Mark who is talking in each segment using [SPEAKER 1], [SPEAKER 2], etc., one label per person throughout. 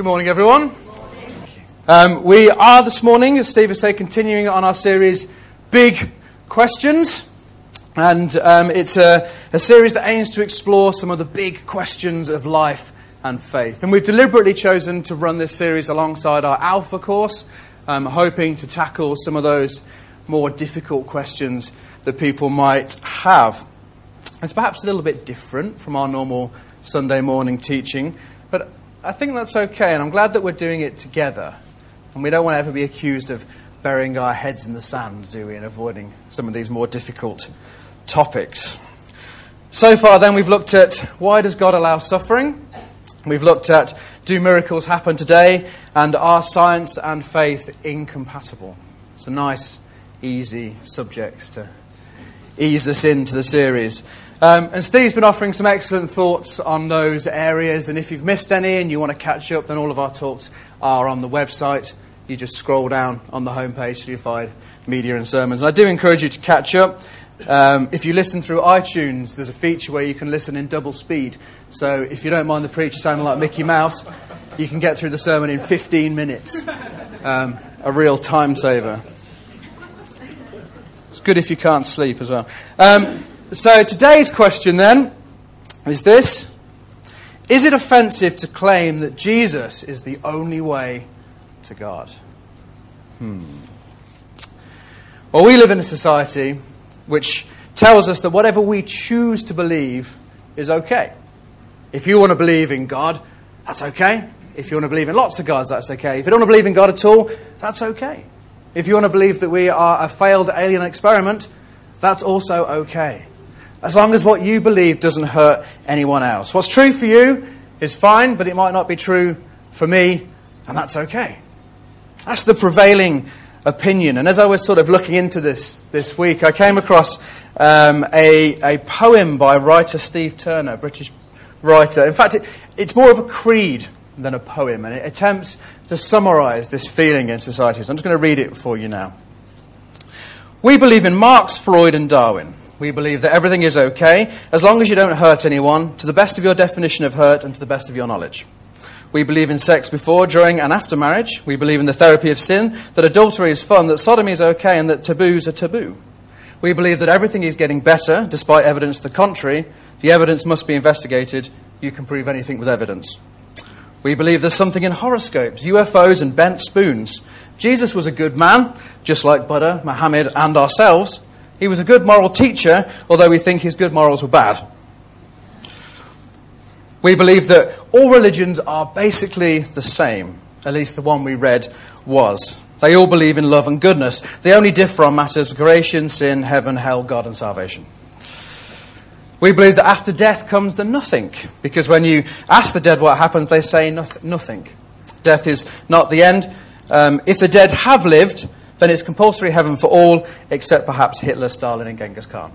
[SPEAKER 1] Good morning, everyone. Um, we are this morning, as Steve has said, continuing on our series, Big Questions. And um, it's a, a series that aims to explore some of the big questions of life and faith. And we've deliberately chosen to run this series alongside our Alpha course, um, hoping to tackle some of those more difficult questions that people might have. It's perhaps a little bit different from our normal Sunday morning teaching, I think that's okay, and I'm glad that we're doing it together. And we don't want to ever be accused of burying our heads in the sand, do we, and avoiding some of these more difficult topics. So far, then, we've looked at why does God allow suffering? We've looked at do miracles happen today? And are science and faith incompatible? A nice, easy subjects to ease us into the series. Um, and Steve's been offering some excellent thoughts on those areas. And if you've missed any and you want to catch up, then all of our talks are on the website. You just scroll down on the homepage till you find media and sermons. And I do encourage you to catch up. Um, if you listen through iTunes, there's a feature where you can listen in double speed. So if you don't mind the preacher sounding like Mickey Mouse, you can get through the sermon in 15 minutes. Um, a real time saver. It's good if you can't sleep as well. Um, so today's question then is this Is it offensive to claim that Jesus is the only way to God? Hmm. Well, we live in a society which tells us that whatever we choose to believe is okay. If you want to believe in God, that's okay. If you want to believe in lots of gods, that's okay. If you don't want to believe in God at all, that's okay. If you want to believe that we are a failed alien experiment, that's also okay. As long as what you believe doesn't hurt anyone else. What's true for you is fine, but it might not be true for me, and that's okay. That's the prevailing opinion. And as I was sort of looking into this this week, I came across um, a, a poem by writer Steve Turner, British writer. In fact, it, it's more of a creed than a poem, and it attempts to summarize this feeling in society. So I'm just going to read it for you now. We believe in Marx, Freud, and Darwin. We believe that everything is okay as long as you don't hurt anyone, to the best of your definition of hurt and to the best of your knowledge. We believe in sex before, during, and after marriage. We believe in the therapy of sin, that adultery is fun, that sodomy is okay, and that taboos are taboo. We believe that everything is getting better, despite evidence to the contrary. The evidence must be investigated. You can prove anything with evidence. We believe there's something in horoscopes, UFOs, and bent spoons. Jesus was a good man, just like Buddha, Muhammad, and ourselves. He was a good moral teacher, although we think his good morals were bad. We believe that all religions are basically the same, at least the one we read was. They all believe in love and goodness. They only differ on matters of creation, sin, heaven, hell, God, and salvation. We believe that after death comes the nothing, because when you ask the dead what happens, they say nothing. Death is not the end. Um, if the dead have lived, then it's compulsory heaven for all, except perhaps Hitler, Stalin, and Genghis Khan.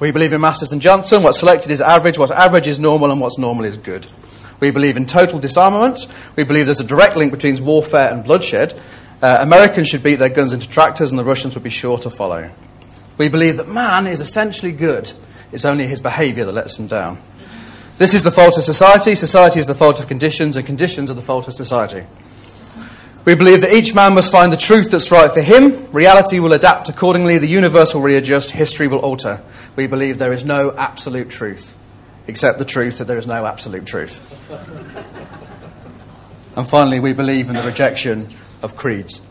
[SPEAKER 1] We believe in Masters and Johnson. What's selected is average, what's average is normal, and what's normal is good. We believe in total disarmament. We believe there's a direct link between warfare and bloodshed. Uh, Americans should beat their guns into tractors, and the Russians would be sure to follow. We believe that man is essentially good. It's only his behavior that lets him down. This is the fault of society. Society is the fault of conditions, and conditions are the fault of society. We believe that each man must find the truth that's right for him. Reality will adapt accordingly. The universe will readjust. History will alter. We believe there is no absolute truth, except the truth that there is no absolute truth. and finally, we believe in the rejection of creeds.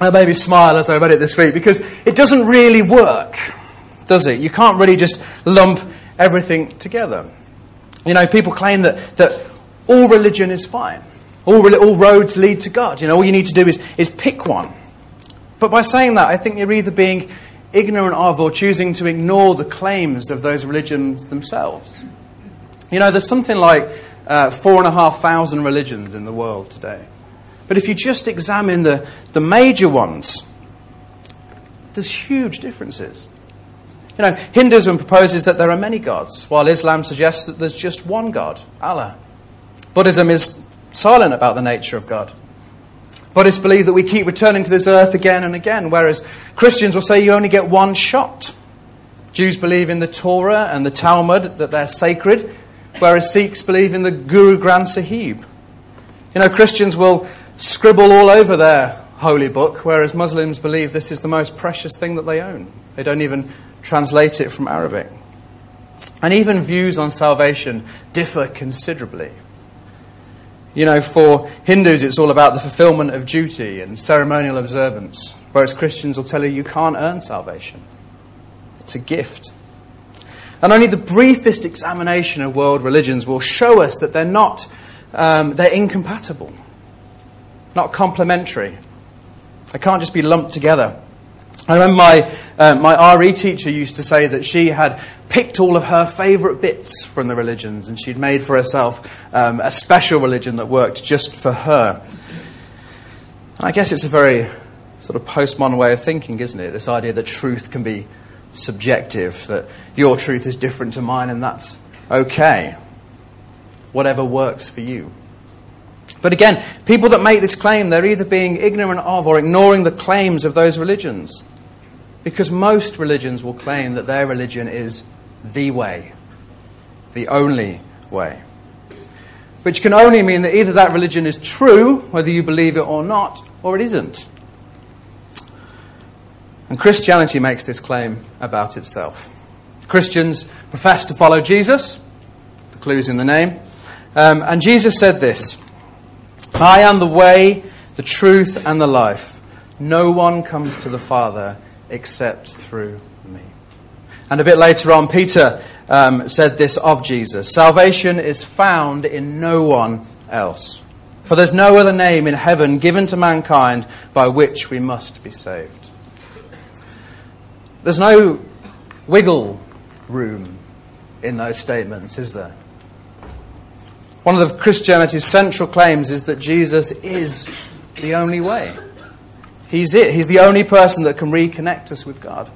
[SPEAKER 1] I made me smile as I read it this week because it doesn't really work, does it? You can't really just lump everything together. You know, people claim that, that all religion is fine. All, all roads lead to God. You know, all you need to do is, is pick one. But by saying that, I think you're either being ignorant of or choosing to ignore the claims of those religions themselves. You know, there's something like uh, four and a half thousand religions in the world today. But if you just examine the, the major ones, there's huge differences. You know, Hinduism proposes that there are many gods, while Islam suggests that there's just one God, Allah. Buddhism is silent about the nature of God. Buddhists believe that we keep returning to this earth again and again, whereas Christians will say you only get one shot. Jews believe in the Torah and the Talmud, that they're sacred. whereas Sikhs believe in the Guru Granth Sahib. You know, Christians will scribble all over their holy book, whereas Muslims believe this is the most precious thing that they own. They don't even translate it from Arabic. And even views on salvation differ considerably. You know, for Hindus, it's all about the fulfillment of duty and ceremonial observance, whereas Christians will tell you you can't earn salvation. It's a gift. And only the briefest examination of world religions will show us that they're not, um, they're incompatible, not complementary. They can't just be lumped together. I remember my, uh, my RE teacher used to say that she had picked all of her favourite bits from the religions and she'd made for herself um, a special religion that worked just for her. And I guess it's a very sort of postmodern way of thinking, isn't it? This idea that truth can be subjective, that your truth is different to mine and that's okay. Whatever works for you. But again, people that make this claim, they're either being ignorant of or ignoring the claims of those religions. Because most religions will claim that their religion is the way, the only way. Which can only mean that either that religion is true, whether you believe it or not, or it isn't. And Christianity makes this claim about itself. Christians profess to follow Jesus, the clue's in the name, um, and Jesus said this I am the way, the truth, and the life. No one comes to the Father except through me. And a bit later on, Peter um, said this of Jesus Salvation is found in no one else. For there's no other name in heaven given to mankind by which we must be saved. There's no wiggle room in those statements, is there? One of Christianity's central claims is that Jesus is the only way. He's it. He's the only person that can reconnect us with God.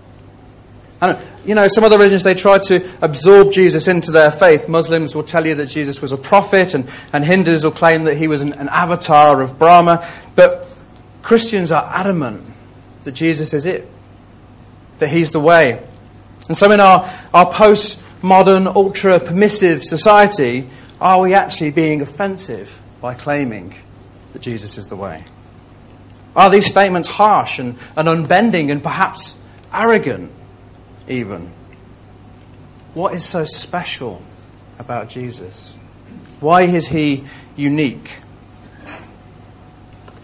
[SPEAKER 1] And, you know, some other religions, they try to absorb Jesus into their faith. Muslims will tell you that Jesus was a prophet, and, and Hindus will claim that he was an, an avatar of Brahma. But Christians are adamant that Jesus is it, that he's the way. And so in our, our post modern, ultra permissive society, are we actually being offensive by claiming that Jesus is the way? Are these statements harsh and, and unbending and perhaps arrogant, even? What is so special about Jesus? Why is he unique?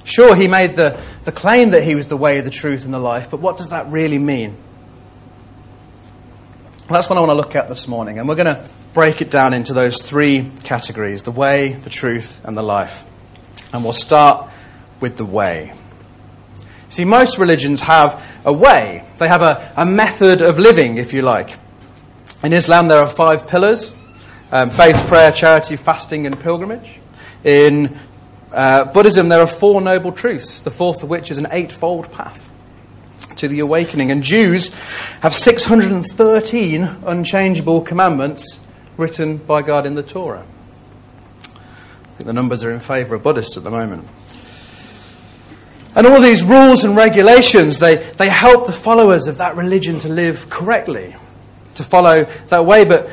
[SPEAKER 1] Sure, he made the, the claim that he was the way, the truth, and the life, but what does that really mean? That's what I want to look at this morning, and we're going to break it down into those three categories the way, the truth, and the life. And we'll start with the way. See, most religions have a way, they have a, a method of living, if you like. In Islam, there are five pillars um, faith, prayer, charity, fasting, and pilgrimage. In uh, Buddhism, there are four noble truths, the fourth of which is an eightfold path to the awakening. And Jews have 613 unchangeable commandments written by God in the Torah. I think the numbers are in favour of Buddhists at the moment. And all these rules and regulations, they, they help the followers of that religion to live correctly, to follow that way. But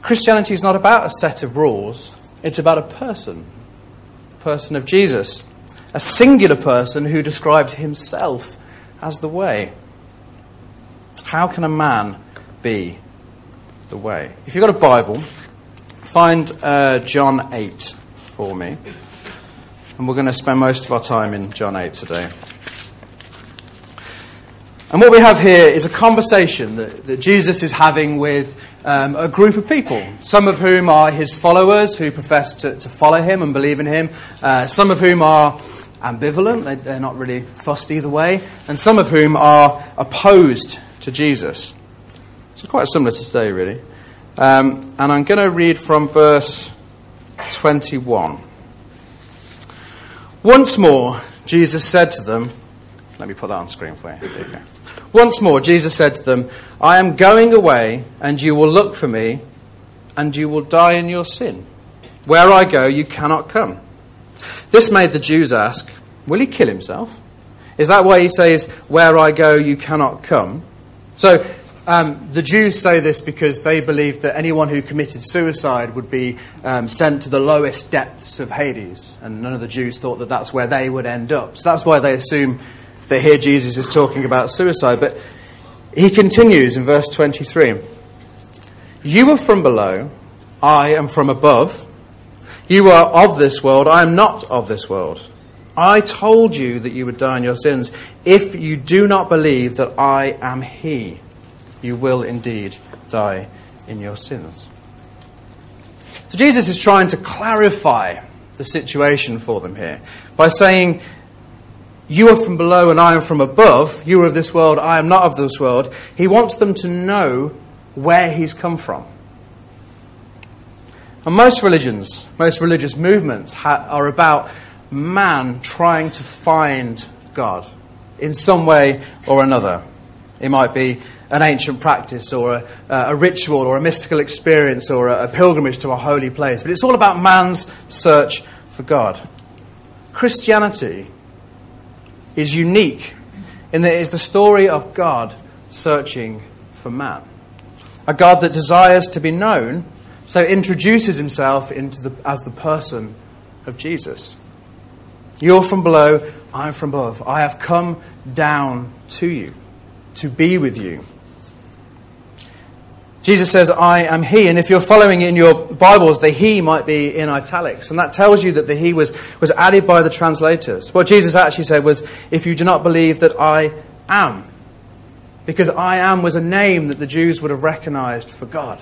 [SPEAKER 1] Christianity is not about a set of rules, it's about a person, a person of Jesus, a singular person who describes himself as the way. How can a man be the way. If you've got a Bible, find uh, John 8 for me. And we're going to spend most of our time in John 8 today. And what we have here is a conversation that, that Jesus is having with um, a group of people, some of whom are his followers who profess to, to follow him and believe in him, uh, some of whom are ambivalent, they, they're not really fussed either way, and some of whom are opposed to Jesus. So quite similar to today, really. Um, and I'm going to read from verse 21. Once more, Jesus said to them, let me put that on screen for you. Once more, Jesus said to them, I am going away, and you will look for me, and you will die in your sin. Where I go, you cannot come. This made the Jews ask, Will he kill himself? Is that why he says, Where I go, you cannot come? So Um, the Jews say this because they believed that anyone who committed suicide would be um, sent to the lowest depths of Hades, and none of the Jews thought that that's where they would end up. So that's why they assume that here Jesus is talking about suicide. But he continues in verse 23 You are from below, I am from above. You are of this world, I am not of this world. I told you that you would die in your sins. If you do not believe that I am He, you will indeed die in your sins. So Jesus is trying to clarify the situation for them here by saying, You are from below and I am from above. You are of this world, I am not of this world. He wants them to know where he's come from. And most religions, most religious movements ha- are about man trying to find God in some way or another. It might be an ancient practice or a, a ritual or a mystical experience or a, a pilgrimage to a holy place, but it's all about man's search for God. Christianity is unique in that it is the story of God searching for man. A God that desires to be known, so introduces himself into the, as the person of Jesus. You're from below, I'm from above. I have come down to you, to be with you. Jesus says, I am He. And if you're following in your Bibles, the He might be in italics. And that tells you that the He was, was added by the translators. What Jesus actually said was, If you do not believe that I am. Because I am was a name that the Jews would have recognized for God.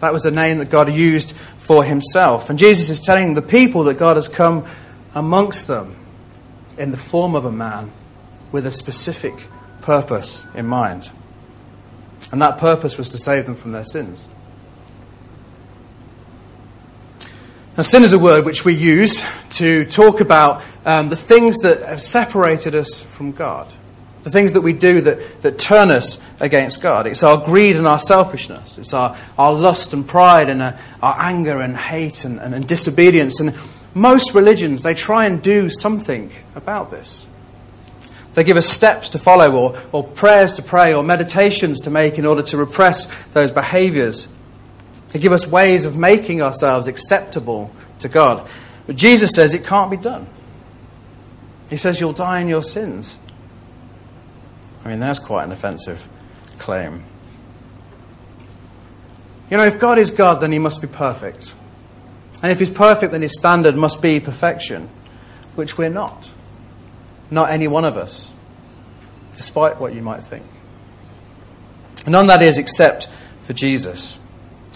[SPEAKER 1] That was a name that God used for Himself. And Jesus is telling the people that God has come amongst them in the form of a man with a specific purpose in mind. And that purpose was to save them from their sins. Now, sin is a word which we use to talk about um, the things that have separated us from God, the things that we do that, that turn us against God. It's our greed and our selfishness, it's our, our lust and pride and uh, our anger and hate and, and, and disobedience. And most religions, they try and do something about this. They give us steps to follow, or, or prayers to pray, or meditations to make in order to repress those behaviors. They give us ways of making ourselves acceptable to God. But Jesus says it can't be done. He says you'll die in your sins. I mean, that's quite an offensive claim. You know, if God is God, then he must be perfect. And if he's perfect, then his standard must be perfection, which we're not. Not any one of us, despite what you might think. None that is except for Jesus.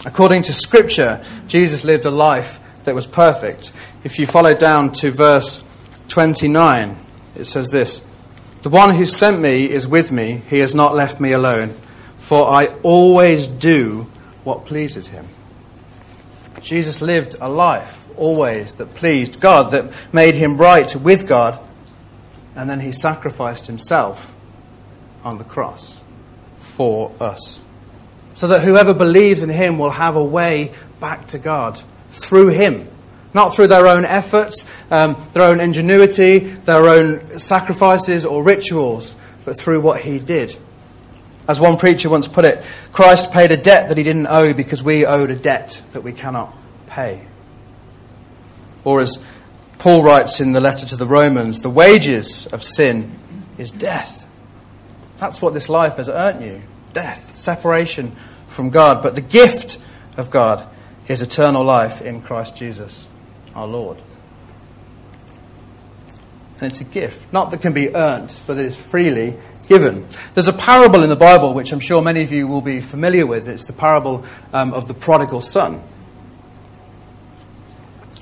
[SPEAKER 1] According to Scripture, Jesus lived a life that was perfect. If you follow down to verse 29, it says this The one who sent me is with me, he has not left me alone, for I always do what pleases him. Jesus lived a life always that pleased God, that made him right with God and then he sacrificed himself on the cross for us. So that whoever believes in him will have a way back to God through him. Not through their own efforts, um, their own ingenuity, their own sacrifices or rituals, but through what he did. As one preacher once put it, Christ paid a debt that he didn't owe because we owed a debt that we cannot pay. Or as Paul writes in the letter to the Romans the wages of sin is death. That's what this life has earned you death, separation from God. But the gift of God is eternal life in Christ Jesus, our Lord. And it's a gift, not that can be earned, but it is freely given. There's a parable in the Bible which I'm sure many of you will be familiar with. It's the parable um, of the prodigal son.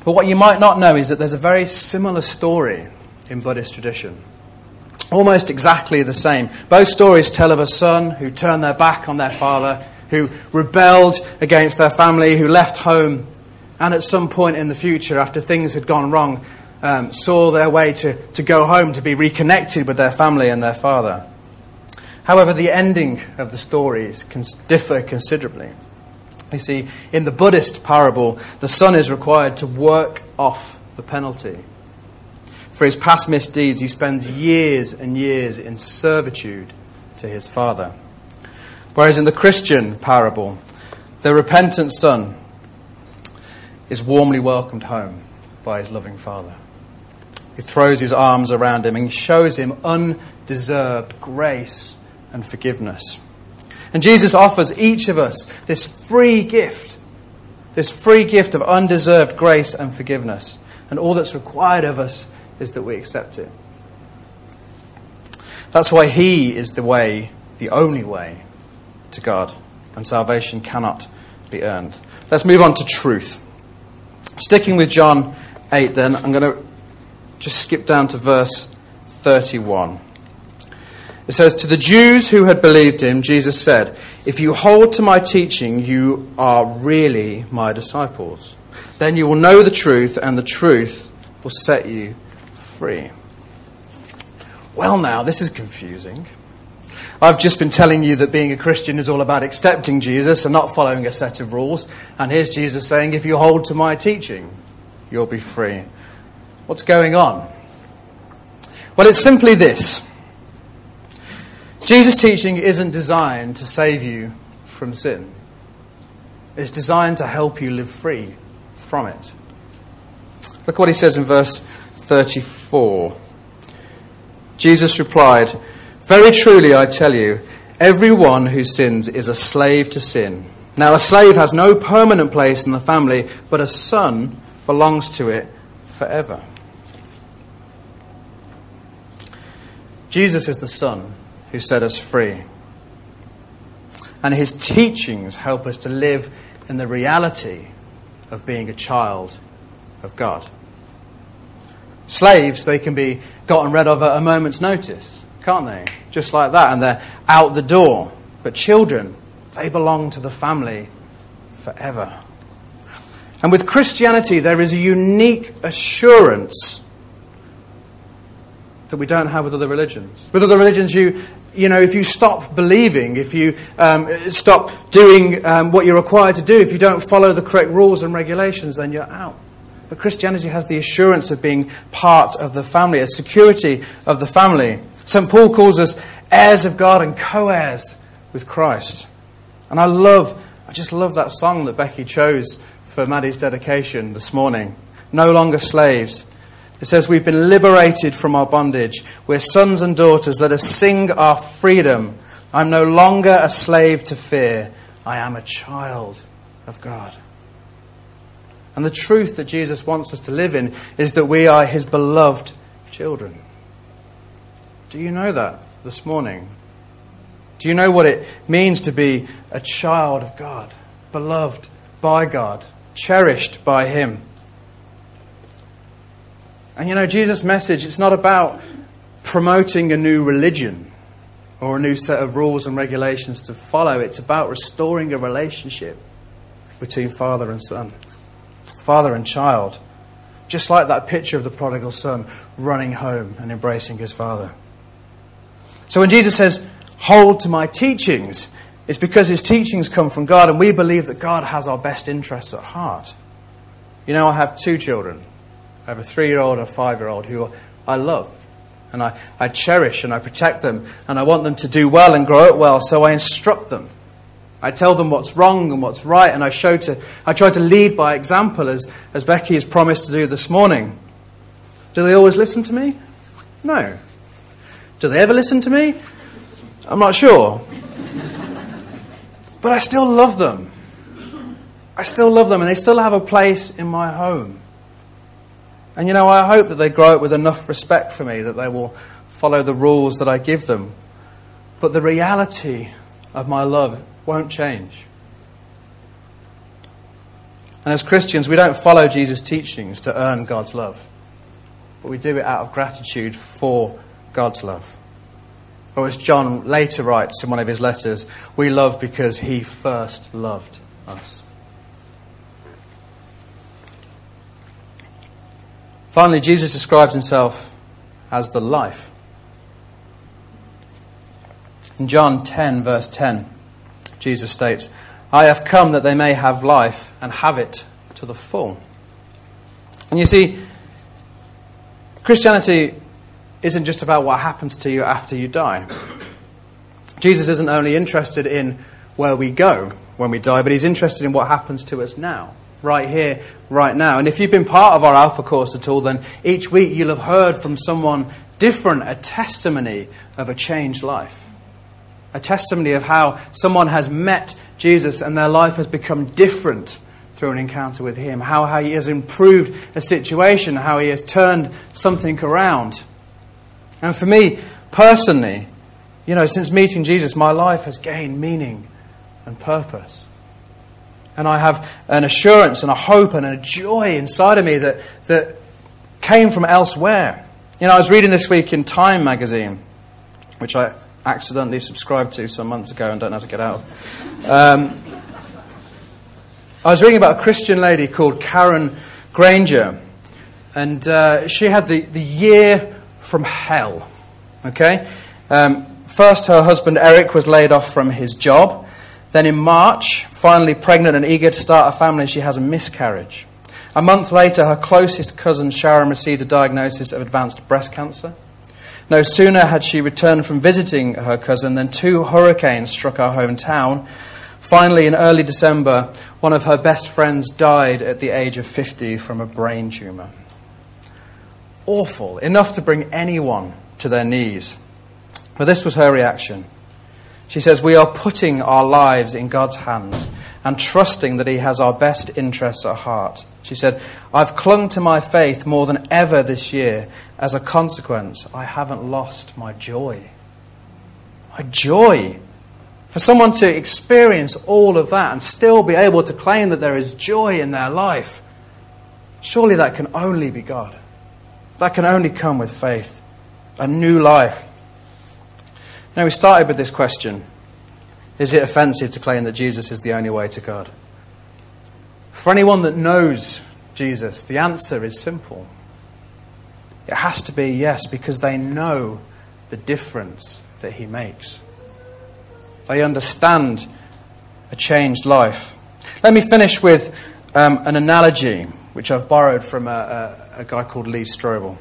[SPEAKER 1] But what you might not know is that there's a very similar story in Buddhist tradition. Almost exactly the same. Both stories tell of a son who turned their back on their father, who rebelled against their family, who left home, and at some point in the future, after things had gone wrong, um, saw their way to, to go home to be reconnected with their family and their father. However, the ending of the stories can differ considerably. You see, in the Buddhist parable, the son is required to work off the penalty. For his past misdeeds, he spends years and years in servitude to his father. Whereas in the Christian parable, the repentant son is warmly welcomed home by his loving father. He throws his arms around him and shows him undeserved grace and forgiveness. And Jesus offers each of us this free gift, this free gift of undeserved grace and forgiveness. And all that's required of us is that we accept it. That's why He is the way, the only way to God, and salvation cannot be earned. Let's move on to truth. Sticking with John 8, then, I'm going to just skip down to verse 31. It says, To the Jews who had believed him, Jesus said, If you hold to my teaching, you are really my disciples. Then you will know the truth, and the truth will set you free. Well, now, this is confusing. I've just been telling you that being a Christian is all about accepting Jesus and not following a set of rules. And here's Jesus saying, If you hold to my teaching, you'll be free. What's going on? Well, it's simply this Jesus' teaching isn't designed to save you from sin, it's designed to help you live free from it. Look what he says in verse 34. Jesus replied, Very truly I tell you, everyone who sins is a slave to sin. Now, a slave has no permanent place in the family, but a son belongs to it forever. Jesus is the Son who set us free. And his teachings help us to live in the reality of being a child of God. Slaves, they can be gotten rid of at a moment's notice, can't they? Just like that, and they're out the door. But children, they belong to the family forever. And with Christianity, there is a unique assurance that we don't have with other religions. With other religions, you, you know, if you stop believing, if you um, stop doing um, what you're required to do, if you don't follow the correct rules and regulations, then you're out. But Christianity has the assurance of being part of the family, a security of the family. St. Paul calls us heirs of God and co heirs with Christ. And I love, I just love that song that Becky chose for Maddie's dedication this morning. No longer slaves it says, We've been liberated from our bondage. We're sons and daughters. Let us sing our freedom. I'm no longer a slave to fear. I am a child of God. And the truth that Jesus wants us to live in is that we are his beloved children. Do you know that this morning? Do you know what it means to be a child of God, beloved by God, cherished by him? And you know, Jesus' message, it's not about promoting a new religion or a new set of rules and regulations to follow. It's about restoring a relationship between father and son, father and child. Just like that picture of the prodigal son running home and embracing his father. So when Jesus says, Hold to my teachings, it's because his teachings come from God, and we believe that God has our best interests at heart. You know, I have two children. I have a three year old a five year old who I love. And I, I cherish and I protect them. And I want them to do well and grow up well. So I instruct them. I tell them what's wrong and what's right. And I, show to, I try to lead by example, as, as Becky has promised to do this morning. Do they always listen to me? No. Do they ever listen to me? I'm not sure. But I still love them. I still love them, and they still have a place in my home. And you know, I hope that they grow up with enough respect for me that they will follow the rules that I give them. But the reality of my love won't change. And as Christians, we don't follow Jesus' teachings to earn God's love, but we do it out of gratitude for God's love. Or as John later writes in one of his letters, we love because he first loved us. Finally, Jesus describes himself as the life. In John 10, verse 10, Jesus states, I have come that they may have life and have it to the full. And you see, Christianity isn't just about what happens to you after you die. Jesus isn't only interested in where we go when we die, but he's interested in what happens to us now, right here, right now. And if you've been part of our Alpha course at all, then each week you'll have heard from someone different a testimony of a changed life. A testimony of how someone has met Jesus and their life has become different through an encounter with Him, how, how He has improved a situation, how He has turned something around. And for me personally, you know, since meeting Jesus, my life has gained meaning and purpose. And I have an assurance and a hope and a joy inside of me that, that came from elsewhere. You know, I was reading this week in Time magazine, which I accidentally subscribed to some months ago and don't know how to get out of. Um, I was reading about a Christian lady called Karen Granger, and uh, she had the, the year from hell. Okay? Um, First, her husband Eric was laid off from his job. Then, in March, finally pregnant and eager to start a family, she has a miscarriage. A month later, her closest cousin Sharon received a diagnosis of advanced breast cancer. No sooner had she returned from visiting her cousin than two hurricanes struck our hometown. Finally, in early December, one of her best friends died at the age of 50 from a brain tumor. Awful, enough to bring anyone to their knees. But this was her reaction. She says, We are putting our lives in God's hands and trusting that He has our best interests at heart. She said, I've clung to my faith more than ever this year. As a consequence, I haven't lost my joy. My joy. For someone to experience all of that and still be able to claim that there is joy in their life, surely that can only be God. That can only come with faith. A new life. Now, we started with this question Is it offensive to claim that Jesus is the only way to God? For anyone that knows Jesus, the answer is simple. It has to be yes, because they know the difference that he makes. They understand a changed life. Let me finish with um, an analogy which I've borrowed from a, a, a guy called Lee Strobel.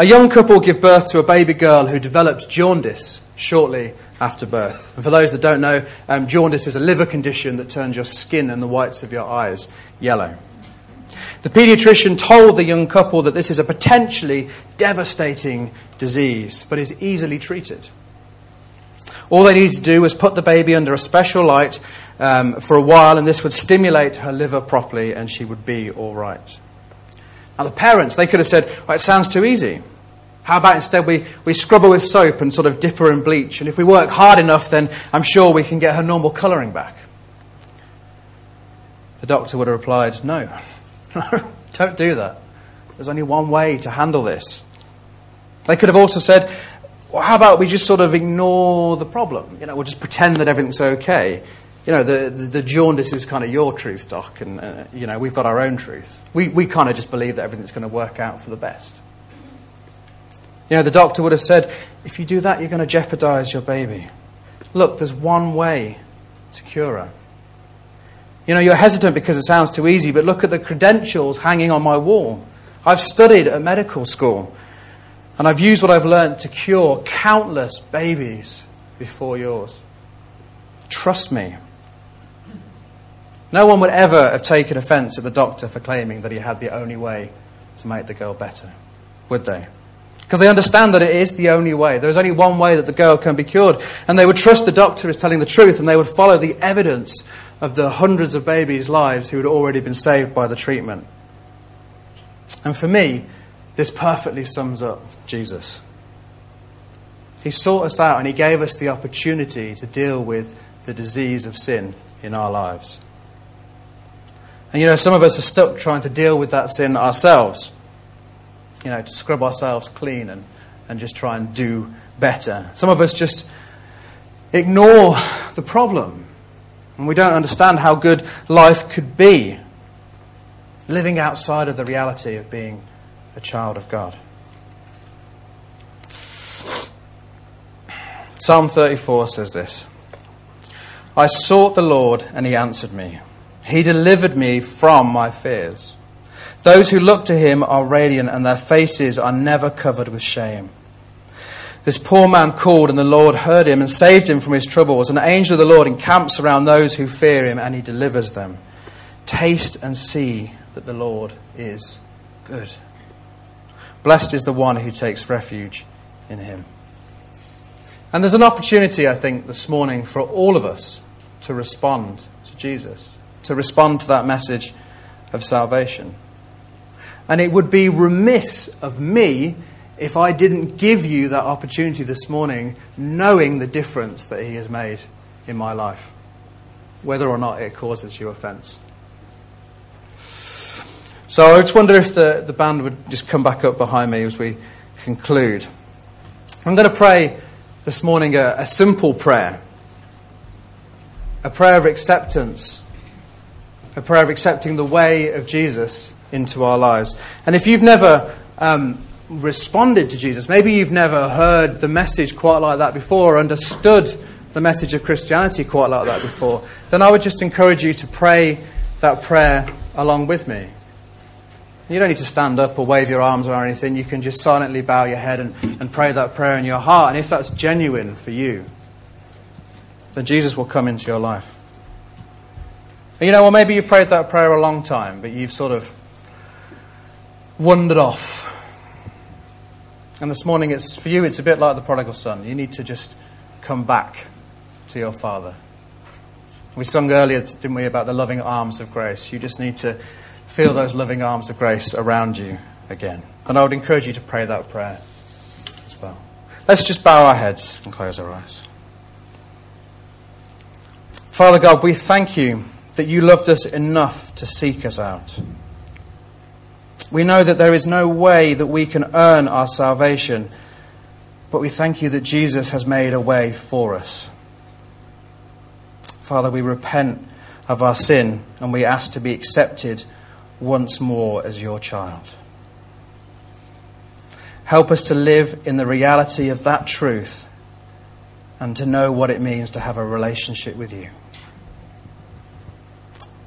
[SPEAKER 1] A young couple give birth to a baby girl who develops jaundice shortly after birth. And for those that don't know, um, jaundice is a liver condition that turns your skin and the whites of your eyes yellow. The pediatrician told the young couple that this is a potentially devastating disease, but is easily treated. All they needed to do was put the baby under a special light um, for a while, and this would stimulate her liver properly, and she would be all right. Now, the parents, they could have said, well, it sounds too easy. How about instead we, we scrub her with soap and sort of dip her in bleach? And if we work hard enough, then I'm sure we can get her normal colouring back. The doctor would have replied, No, no, don't do that. There's only one way to handle this. They could have also said, well, how about we just sort of ignore the problem? You know, we'll just pretend that everything's okay you know, the, the, the, jaundice is kind of your truth, Doc, and, uh, you know, we've got our own truth. We, we kind of just believe that everything's going to work out for the best. You know, the doctor would have said, if you do that, you're going to jeopardize your baby. Look, there's one way to cure her. You know, you're hesitant because it sounds too easy, but look at the credentials hanging on my wall. I've studied at medical school, and I've used what I've learned to cure countless babies before yours. Trust me. No one would ever have taken offense at the doctor for claiming that he had the only way to make the girl better, would they? Because they understand that it is the only way. There is only one way that the girl can be cured. And they would trust the doctor is telling the truth, and they would follow the evidence of the hundreds of babies' lives who had already been saved by the treatment. And for me, this perfectly sums up Jesus. He sought us out and he gave us the opportunity to deal with the disease of sin in our lives. And you know, some of us are stuck trying to deal with that sin ourselves. You know, to scrub ourselves clean and, and just try and do better. Some of us just ignore the problem. And we don't understand how good life could be living outside of the reality of being a child of God. Psalm 34 says this I sought the Lord, and he answered me. He delivered me from my fears. Those who look to him are radiant, and their faces are never covered with shame. This poor man called, and the Lord heard him and saved him from his troubles. An angel of the Lord encamps around those who fear him, and he delivers them. Taste and see that the Lord is good. Blessed is the one who takes refuge in him. And there's an opportunity, I think, this morning for all of us to respond to Jesus, to respond to that message of salvation. And it would be remiss of me if I didn't give you that opportunity this morning, knowing the difference that He has made in my life, whether or not it causes you offense. So I just wonder if the, the band would just come back up behind me as we conclude. I'm going to pray this morning a, a simple prayer, a prayer of acceptance, a prayer of accepting the way of Jesus into our lives. And if you've never um, responded to Jesus, maybe you've never heard the message quite like that before, or understood the message of Christianity quite like that before, then I would just encourage you to pray that prayer along with me. You don't need to stand up or wave your arms or anything. You can just silently bow your head and, and pray that prayer in your heart. And if that's genuine for you, then Jesus will come into your life. You know, well, maybe you prayed that prayer a long time, but you've sort of wandered off. And this morning, it's, for you, it's a bit like the prodigal son. You need to just come back to your Father. We sung earlier, didn't we, about the loving arms of grace. You just need to feel those loving arms of grace around you again. And I would encourage you to pray that prayer as well. Let's just bow our heads and close our eyes. Father God, we thank you that you loved us enough to seek us out. We know that there is no way that we can earn our salvation, but we thank you that Jesus has made a way for us. Father, we repent of our sin and we ask to be accepted once more as your child. Help us to live in the reality of that truth and to know what it means to have a relationship with you.